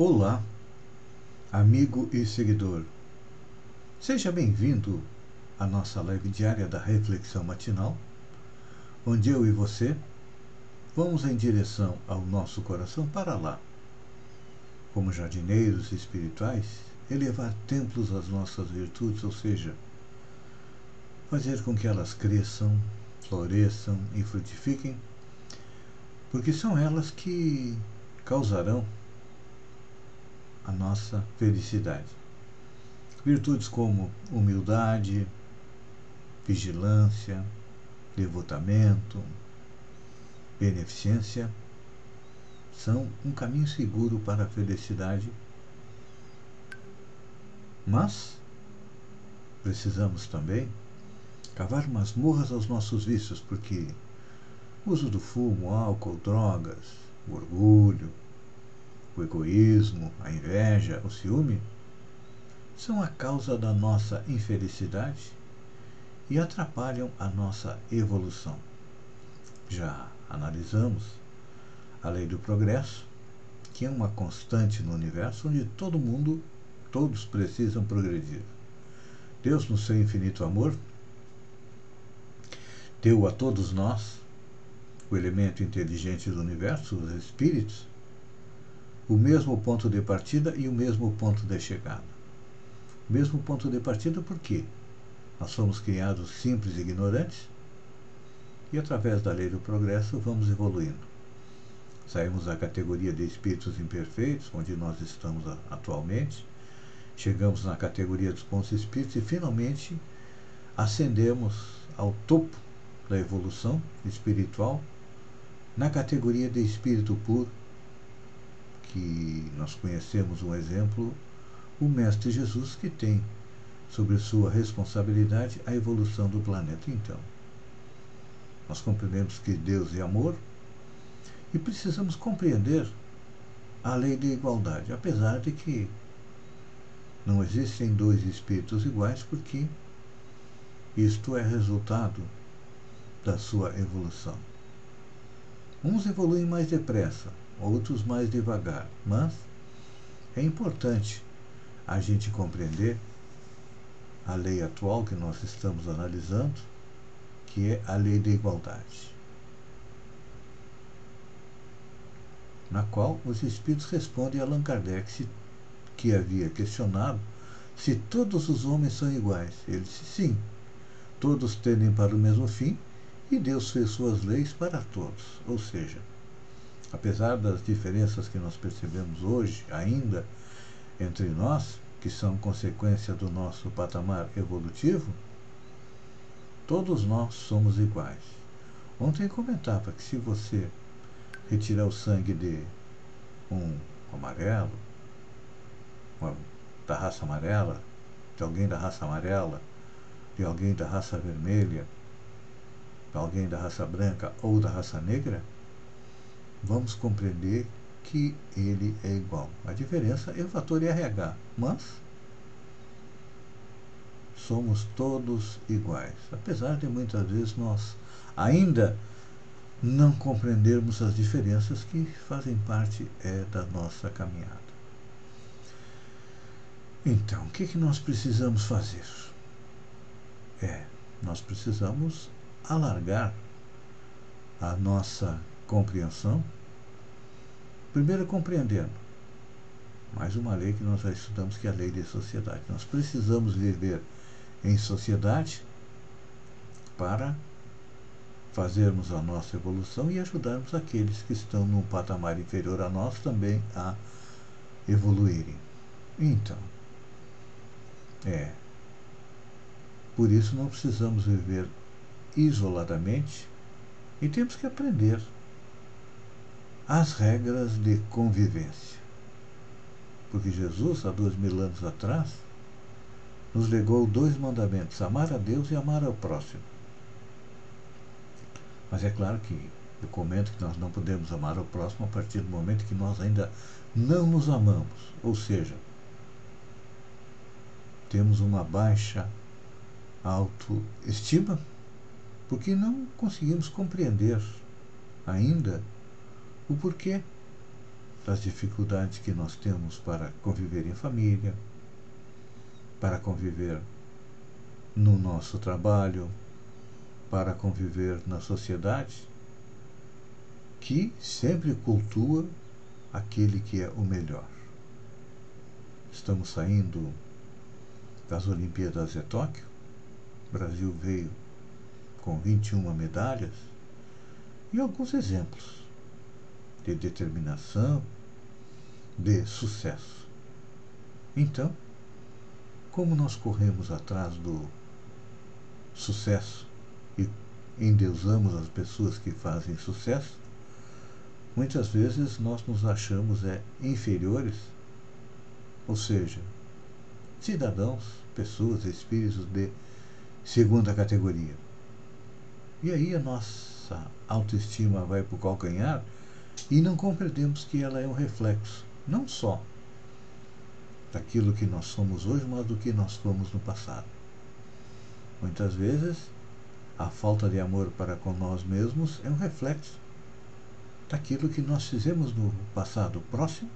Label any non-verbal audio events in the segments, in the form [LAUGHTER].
Olá, amigo e seguidor. Seja bem-vindo à nossa live diária da Reflexão Matinal, onde eu e você vamos em direção ao nosso coração para lá. Como jardineiros espirituais, elevar templos às nossas virtudes, ou seja, fazer com que elas cresçam, floresçam e frutifiquem, porque são elas que causarão a nossa felicidade. Virtudes como humildade, vigilância, devotamento, beneficência são um caminho seguro para a felicidade, mas precisamos também cavar masmorras aos nossos vícios, porque o uso do fumo, álcool, drogas, orgulho, o egoísmo, a inveja, o ciúme, são a causa da nossa infelicidade e atrapalham a nossa evolução. Já analisamos a lei do progresso, que é uma constante no universo onde todo mundo, todos precisam progredir. Deus, no seu infinito amor, deu a todos nós o elemento inteligente do universo, os espíritos, o mesmo ponto de partida e o mesmo ponto de chegada. O mesmo ponto de partida porque nós somos criados simples e ignorantes e através da lei do progresso vamos evoluindo. Saímos da categoria de espíritos imperfeitos, onde nós estamos atualmente, chegamos na categoria dos bons espíritos e finalmente ascendemos ao topo da evolução espiritual na categoria de espírito puro, que nós conhecemos um exemplo, o Mestre Jesus, que tem sobre sua responsabilidade a evolução do planeta. Então, nós compreendemos que Deus é amor e precisamos compreender a lei da igualdade, apesar de que não existem dois espíritos iguais, porque isto é resultado da sua evolução. Uns evoluem mais depressa, outros mais devagar. Mas é importante a gente compreender a lei atual que nós estamos analisando, que é a lei da igualdade, na qual os espíritos respondem a Allan Kardec, que havia questionado se todos os homens são iguais. Ele disse sim, todos tendem para o mesmo fim e Deus fez suas leis para todos. Ou seja, apesar das diferenças que nós percebemos hoje ainda entre nós, que são consequência do nosso patamar evolutivo, todos nós somos iguais. Ontem comentava que se você retirar o sangue de um amarelo, da raça amarela, de alguém da raça amarela, de alguém da raça vermelha, de alguém da raça branca ou da raça negra, vamos compreender que ele é igual. A diferença é o fator RH, mas somos todos iguais, apesar de muitas vezes nós ainda não compreendermos as diferenças que fazem parte é, da nossa caminhada. Então, o que, que nós precisamos fazer? É, nós precisamos alargar a nossa compreensão, primeiro compreendendo mais uma lei que nós já estudamos, que é a lei de sociedade. Nós precisamos viver em sociedade para fazermos a nossa evolução e ajudarmos aqueles que estão num patamar inferior a nós também a evoluírem. Então, é. Por isso não precisamos viver isoladamente e temos que aprender as regras de convivência. Porque Jesus, há dois mil anos atrás, nos legou dois mandamentos: amar a Deus e amar ao próximo. Mas é claro que eu comento que nós não podemos amar ao próximo a partir do momento que nós ainda não nos amamos. Ou seja, temos uma baixa autoestima porque não conseguimos compreender ainda o porquê das dificuldades que nós temos para conviver em família, para conviver no nosso trabalho, para conviver na sociedade, que sempre cultua aquele que é o melhor. Estamos saindo das Olimpíadas de Tóquio. O Brasil veio com 21 medalhas e alguns exemplos de determinação, de sucesso. Então, como nós corremos atrás do sucesso e endeusamos as pessoas que fazem sucesso, muitas vezes nós nos achamos é, inferiores, ou seja, cidadãos, pessoas, espíritos de segunda categoria. E aí a nossa autoestima vai para o calcanhar e não compreendemos que ela é um reflexo, não só daquilo que nós somos hoje, mas do que nós fomos no passado. Muitas vezes, a falta de amor para com nós mesmos é um reflexo daquilo que nós fizemos no passado próximo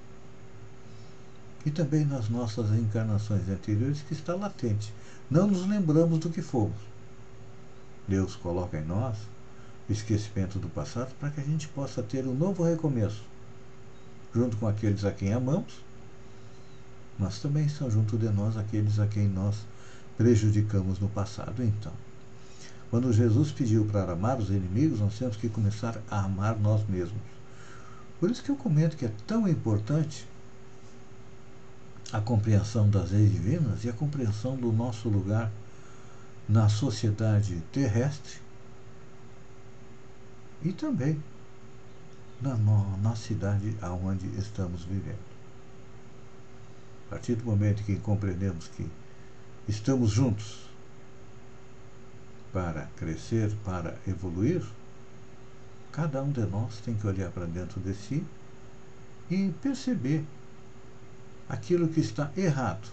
e também nas nossas encarnações anteriores que está latente. Não nos lembramos do que fomos. Deus coloca em nós o esquecimento do passado para que a gente possa ter um novo recomeço, junto com aqueles a quem amamos, mas também são junto de nós aqueles a quem nós prejudicamos no passado. Então, quando Jesus pediu para amar os inimigos, nós temos que começar a amar nós mesmos. Por isso que eu comento que é tão importante a compreensão das leis divinas e a compreensão do nosso lugar na sociedade terrestre e também na, na cidade aonde estamos vivendo. A partir do momento que compreendemos que estamos juntos para crescer, para evoluir, cada um de nós tem que olhar para dentro de si e perceber aquilo que está errado.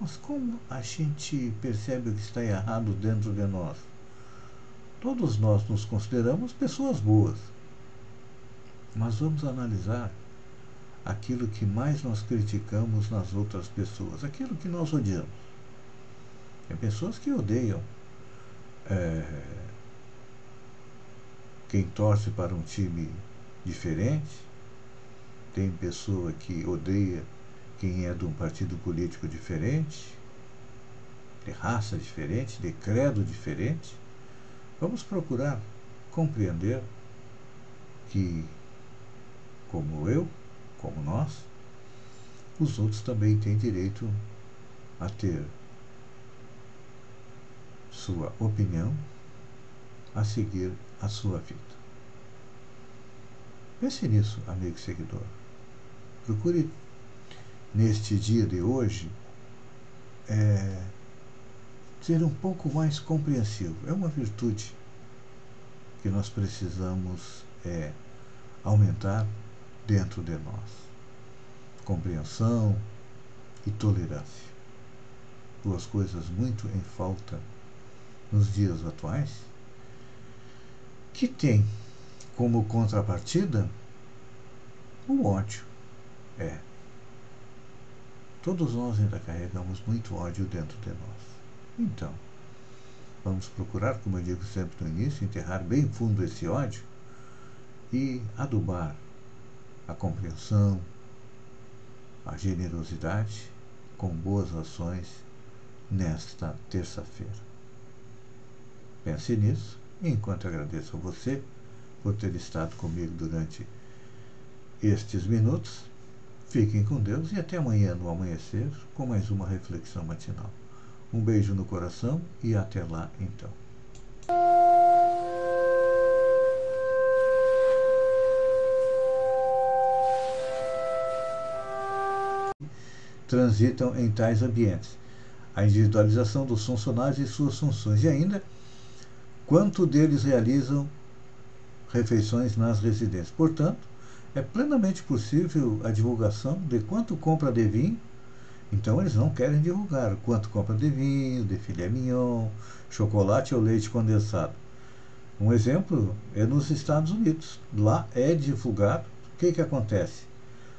Mas como a gente percebe o que está errado dentro de nós? Todos nós nos consideramos pessoas boas. Mas vamos analisar aquilo que mais nós criticamos nas outras pessoas, aquilo que nós odiamos. Tem pessoas que odeiam é, quem torce para um time diferente, tem pessoa que odeia quem é de um partido político diferente, de raça diferente, de credo diferente, vamos procurar compreender que, como eu, como nós, os outros também têm direito a ter sua opinião, a seguir a sua vida. Pense nisso, amigo seguidor. Procure neste dia de hoje é ser um pouco mais compreensivo. É uma virtude que nós precisamos é, aumentar dentro de nós. Compreensão e tolerância. Duas coisas muito em falta nos dias atuais, que tem como contrapartida o ódio. É, Todos nós ainda carregamos muito ódio dentro de nós. Então, vamos procurar, como eu digo sempre no início, enterrar bem fundo esse ódio e adubar a compreensão, a generosidade com boas ações nesta terça-feira. Pense nisso enquanto agradeço a você por ter estado comigo durante estes minutos, Fiquem com Deus e até amanhã no amanhecer com mais uma reflexão matinal. Um beijo no coração e até lá então. Transitam em tais ambientes. A individualização dos funcionários e suas funções. E ainda, quanto deles realizam refeições nas residências. Portanto, é plenamente possível a divulgação de quanto compra de vinho então, eles não querem divulgar quanto compra de vinho, de filé mignon, chocolate ou leite condensado. Um exemplo é nos Estados Unidos. Lá é divulgado. O que, que acontece?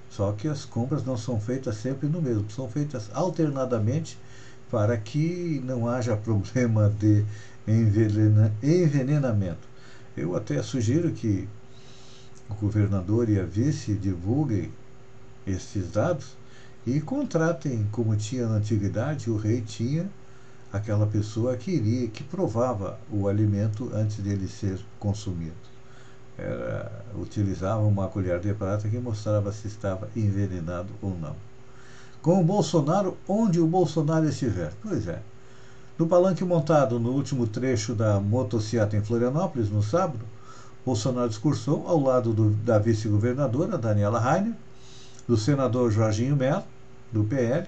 Só que as compras não são feitas sempre no mesmo, são feitas alternadamente para que não haja [LAUGHS] problema de envenenamento. Eu até sugiro que o governador e a vice divulguem esses dados e contratem, como tinha na antiguidade, o rei tinha aquela pessoa que iria, que provava o alimento antes dele ser consumido. Era, utilizava uma colher de prata que mostrava se estava envenenado ou não. Com o Bolsonaro, onde o Bolsonaro estiver. Pois é. No palanque montado no último trecho da motocicleta em Florianópolis, no sábado, Bolsonaro discursou ao lado do, da vice-governadora Daniela Rainer, do senador Jorginho Melo, do PL,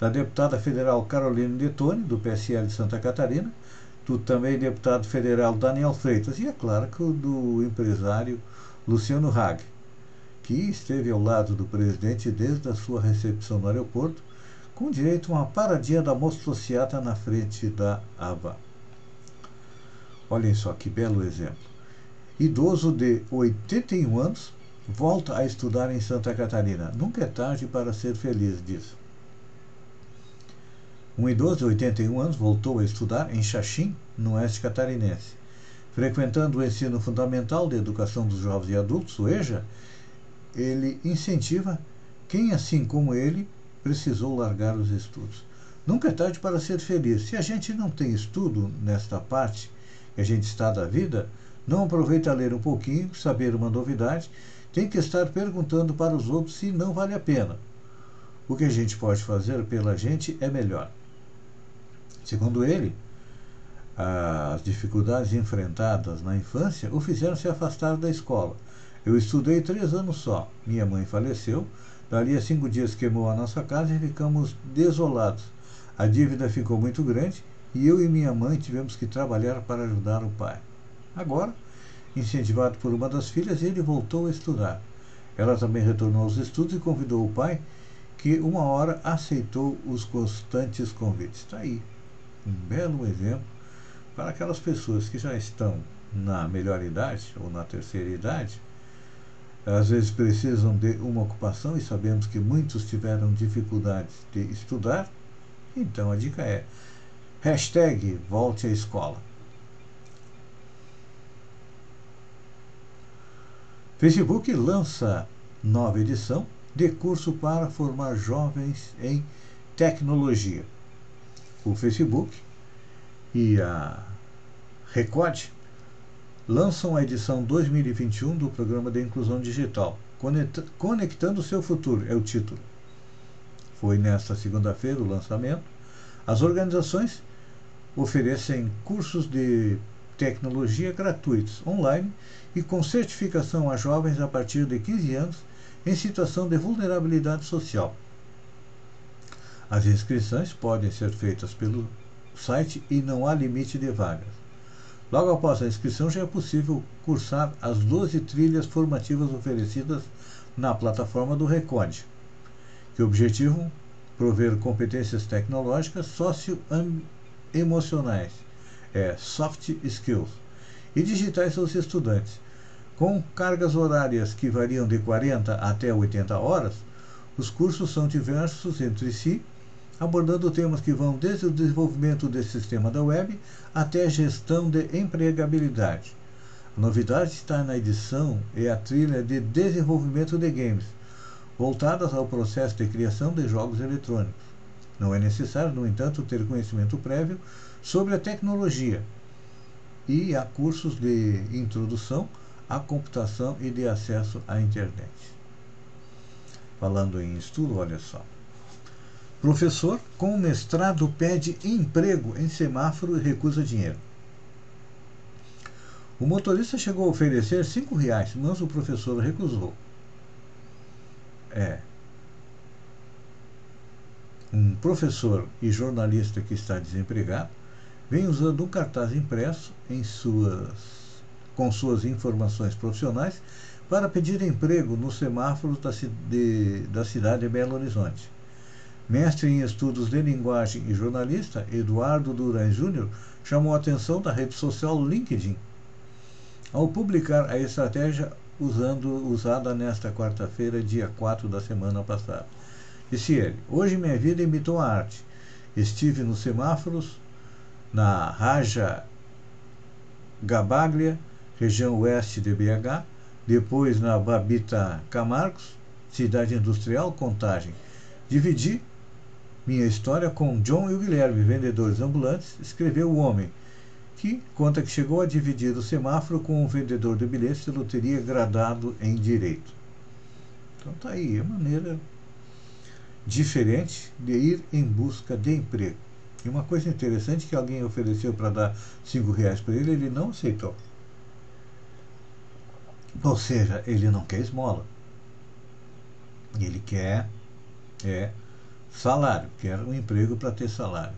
da deputada federal Carolina Detone, do PSL de Santa Catarina, do também deputado federal Daniel Freitas e, é claro, do empresário Luciano Hag, que esteve ao lado do presidente desde a sua recepção no aeroporto, com direito a uma paradinha da motocicleta na frente da ABA. Olhem só que belo exemplo. Idoso de 81 anos volta a estudar em Santa Catarina. Nunca é tarde para ser feliz, diz. Um idoso de 81 anos voltou a estudar em Xaxim, no oeste catarinense. Frequentando o ensino fundamental de educação dos jovens e adultos, o EJA, ele incentiva quem, assim como ele, precisou largar os estudos. Nunca é tarde para ser feliz. Se a gente não tem estudo nesta parte que a gente está da vida, não aproveita ler um pouquinho, saber uma novidade, tem que estar perguntando para os outros se não vale a pena. O que a gente pode fazer pela gente é melhor. Segundo ele, as dificuldades enfrentadas na infância o fizeram se afastar da escola. Eu estudei três anos só. Minha mãe faleceu. Dali a cinco dias queimou a nossa casa e ficamos desolados. A dívida ficou muito grande e eu e minha mãe tivemos que trabalhar para ajudar o pai. Agora, incentivado por uma das filhas, ele voltou a estudar. Ela também retornou aos estudos e convidou o pai, que uma hora aceitou os constantes convites. Está aí um belo exemplo para aquelas pessoas que já estão na melhor idade ou na terceira idade, às vezes precisam de uma ocupação e sabemos que muitos tiveram dificuldades de estudar. Então a dica é hashtag volte à escola. Facebook lança nova edição de curso para formar jovens em tecnologia o Facebook e a Record lançam a edição 2021 do Programa de Inclusão Digital, Conectando o Seu Futuro, é o título. Foi nesta segunda-feira o lançamento. As organizações oferecem cursos de tecnologia gratuitos online e com certificação a jovens a partir de 15 anos em situação de vulnerabilidade social. As inscrições podem ser feitas pelo site e não há limite de vagas. Logo após a inscrição, já é possível cursar as 12 trilhas formativas oferecidas na plataforma do Recode, que objetivam prover competências tecnológicas socioemocionais, é, soft skills, e digitais aos estudantes. Com cargas horárias que variam de 40 até 80 horas, os cursos são diversos entre si abordando temas que vão desde o desenvolvimento desse sistema da web até a gestão de empregabilidade. A novidade está na edição e a trilha de desenvolvimento de games, voltadas ao processo de criação de jogos eletrônicos. Não é necessário, no entanto, ter conhecimento prévio sobre a tecnologia e há cursos de introdução à computação e de acesso à internet. Falando em estudo, olha só. Professor com mestrado pede emprego em semáforo e recusa dinheiro. O motorista chegou a oferecer cinco reais, mas o professor recusou. É. um professor e jornalista que está desempregado, vem usando um cartaz impresso suas, com suas informações profissionais para pedir emprego nos semáforos da, de, da cidade de Belo Horizonte. Mestre em estudos de linguagem e jornalista, Eduardo Duran Júnior chamou a atenção da rede social LinkedIn ao publicar a estratégia usando, usada nesta quarta-feira, dia 4 da semana passada. Disse ele: Hoje minha vida imitou a arte. Estive nos semáforos, na Raja Gabaglia, região oeste de BH, depois na Babita Camargos, cidade industrial, Contagem. Dividi minha história com John e o Guilherme, vendedores ambulantes, escreveu o homem, que conta que chegou a dividir o semáforo com um vendedor de bilhetes de loteria gradado em direito. Então tá aí, é maneira diferente de ir em busca de emprego. E uma coisa interessante que alguém ofereceu para dar cinco reais para ele, ele não aceitou. Ou seja, ele não quer esmola. Ele quer é salário, quer um emprego para ter salário.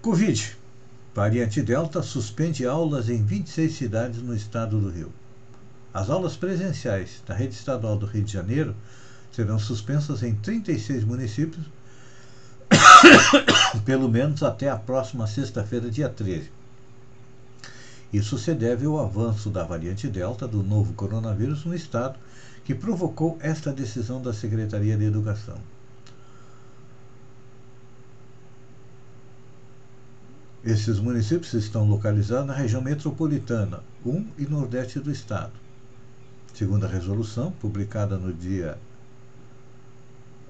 Covid. Variante Delta suspende aulas em 26 cidades no estado do Rio. As aulas presenciais da rede estadual do Rio de Janeiro serão suspensas em 36 municípios, [COUGHS] pelo menos até a próxima sexta-feira, dia 13. Isso se deve ao avanço da variante Delta do novo coronavírus no estado, que provocou esta decisão da Secretaria de Educação. Esses municípios estão localizados na região metropolitana, 1 e nordeste do estado. Segundo a resolução, publicada no dia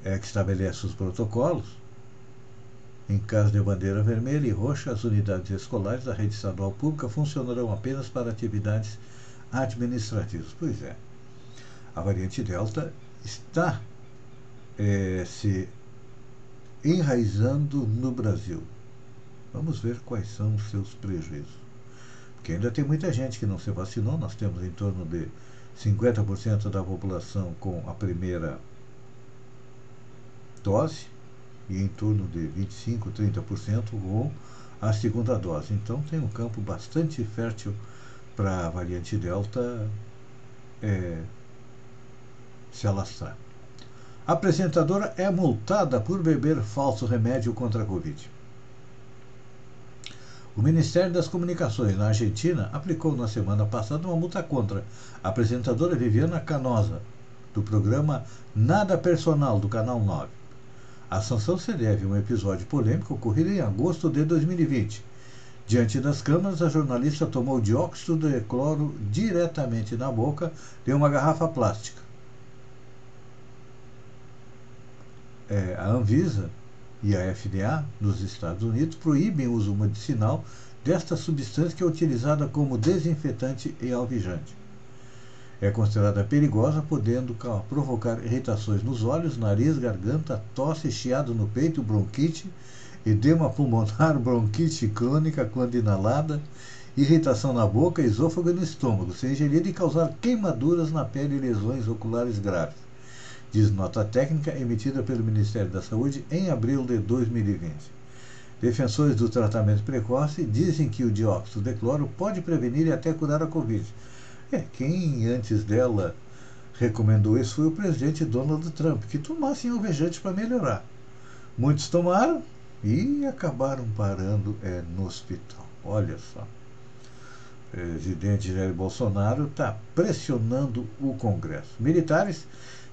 é, que estabelece os protocolos, em caso de bandeira vermelha e roxa, as unidades escolares da rede estadual pública funcionarão apenas para atividades administrativas. Pois é, a variante Delta está é, se enraizando no Brasil. Vamos ver quais são os seus prejuízos. Porque ainda tem muita gente que não se vacinou, nós temos em torno de 50% da população com a primeira dose e em torno de 25, 30% com a segunda dose. Então tem um campo bastante fértil para a variante Delta é, se alastrar. A apresentadora é multada por beber falso remédio contra a Covid. O Ministério das Comunicações na Argentina aplicou na semana passada uma multa contra a apresentadora Viviana Canosa, do programa Nada Personal do Canal 9. A sanção se deve a um episódio polêmico ocorrido em agosto de 2020. Diante das câmeras, a jornalista tomou dióxido de cloro diretamente na boca de uma garrafa plástica. É, a Anvisa e a FDA, nos Estados Unidos, proíbem o uso medicinal desta substância que é utilizada como desinfetante e alvejante. É considerada perigosa, podendo provocar irritações nos olhos, nariz, garganta, tosse, chiado no peito, bronquite, edema pulmonar, [LAUGHS] bronquite crônica quando inalada, irritação na boca, esôfago e no estômago, ser ingerida e causar queimaduras na pele e lesões oculares graves. Diz nota técnica emitida pelo Ministério da Saúde em abril de 2020. Defensores do tratamento precoce dizem que o dióxido de cloro pode prevenir e até curar a Covid é, quem antes dela recomendou isso foi o presidente Donald Trump, que tomassem alvejante para melhorar. Muitos tomaram e acabaram parando é, no hospital. Olha só. O presidente Jair Bolsonaro está pressionando o Congresso. Militares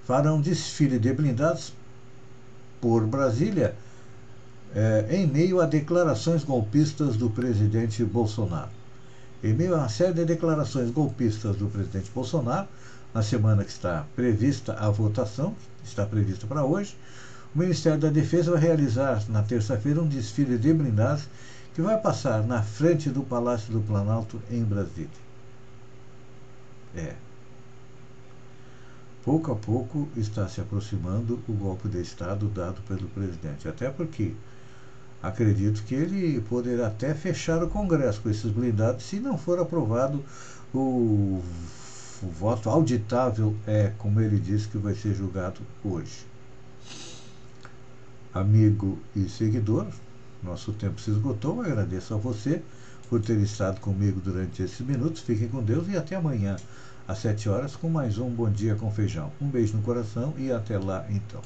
farão desfile de blindados por Brasília é, em meio a declarações golpistas do presidente Bolsonaro. Em meio a uma série de declarações golpistas do presidente Bolsonaro, na semana que está prevista a votação, está prevista para hoje, o Ministério da Defesa vai realizar na terça-feira um desfile de blindados que vai passar na frente do Palácio do Planalto em Brasília. É. Pouco a pouco está se aproximando o golpe de Estado dado pelo presidente. Até porque acredito que ele poderá até fechar o Congresso com esses blindados se não for aprovado o, o voto auditável, é como ele disse que vai ser julgado hoje. amigo e seguidor, nosso tempo se esgotou. Agradeço a você por ter estado comigo durante esses minutos. Fiquem com Deus e até amanhã, às 7 horas, com mais um Bom Dia com Feijão. Um beijo no coração e até lá então.